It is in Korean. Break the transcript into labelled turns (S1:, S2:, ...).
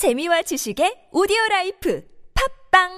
S1: 재미와 지식의 오디오 라이프. 팝빵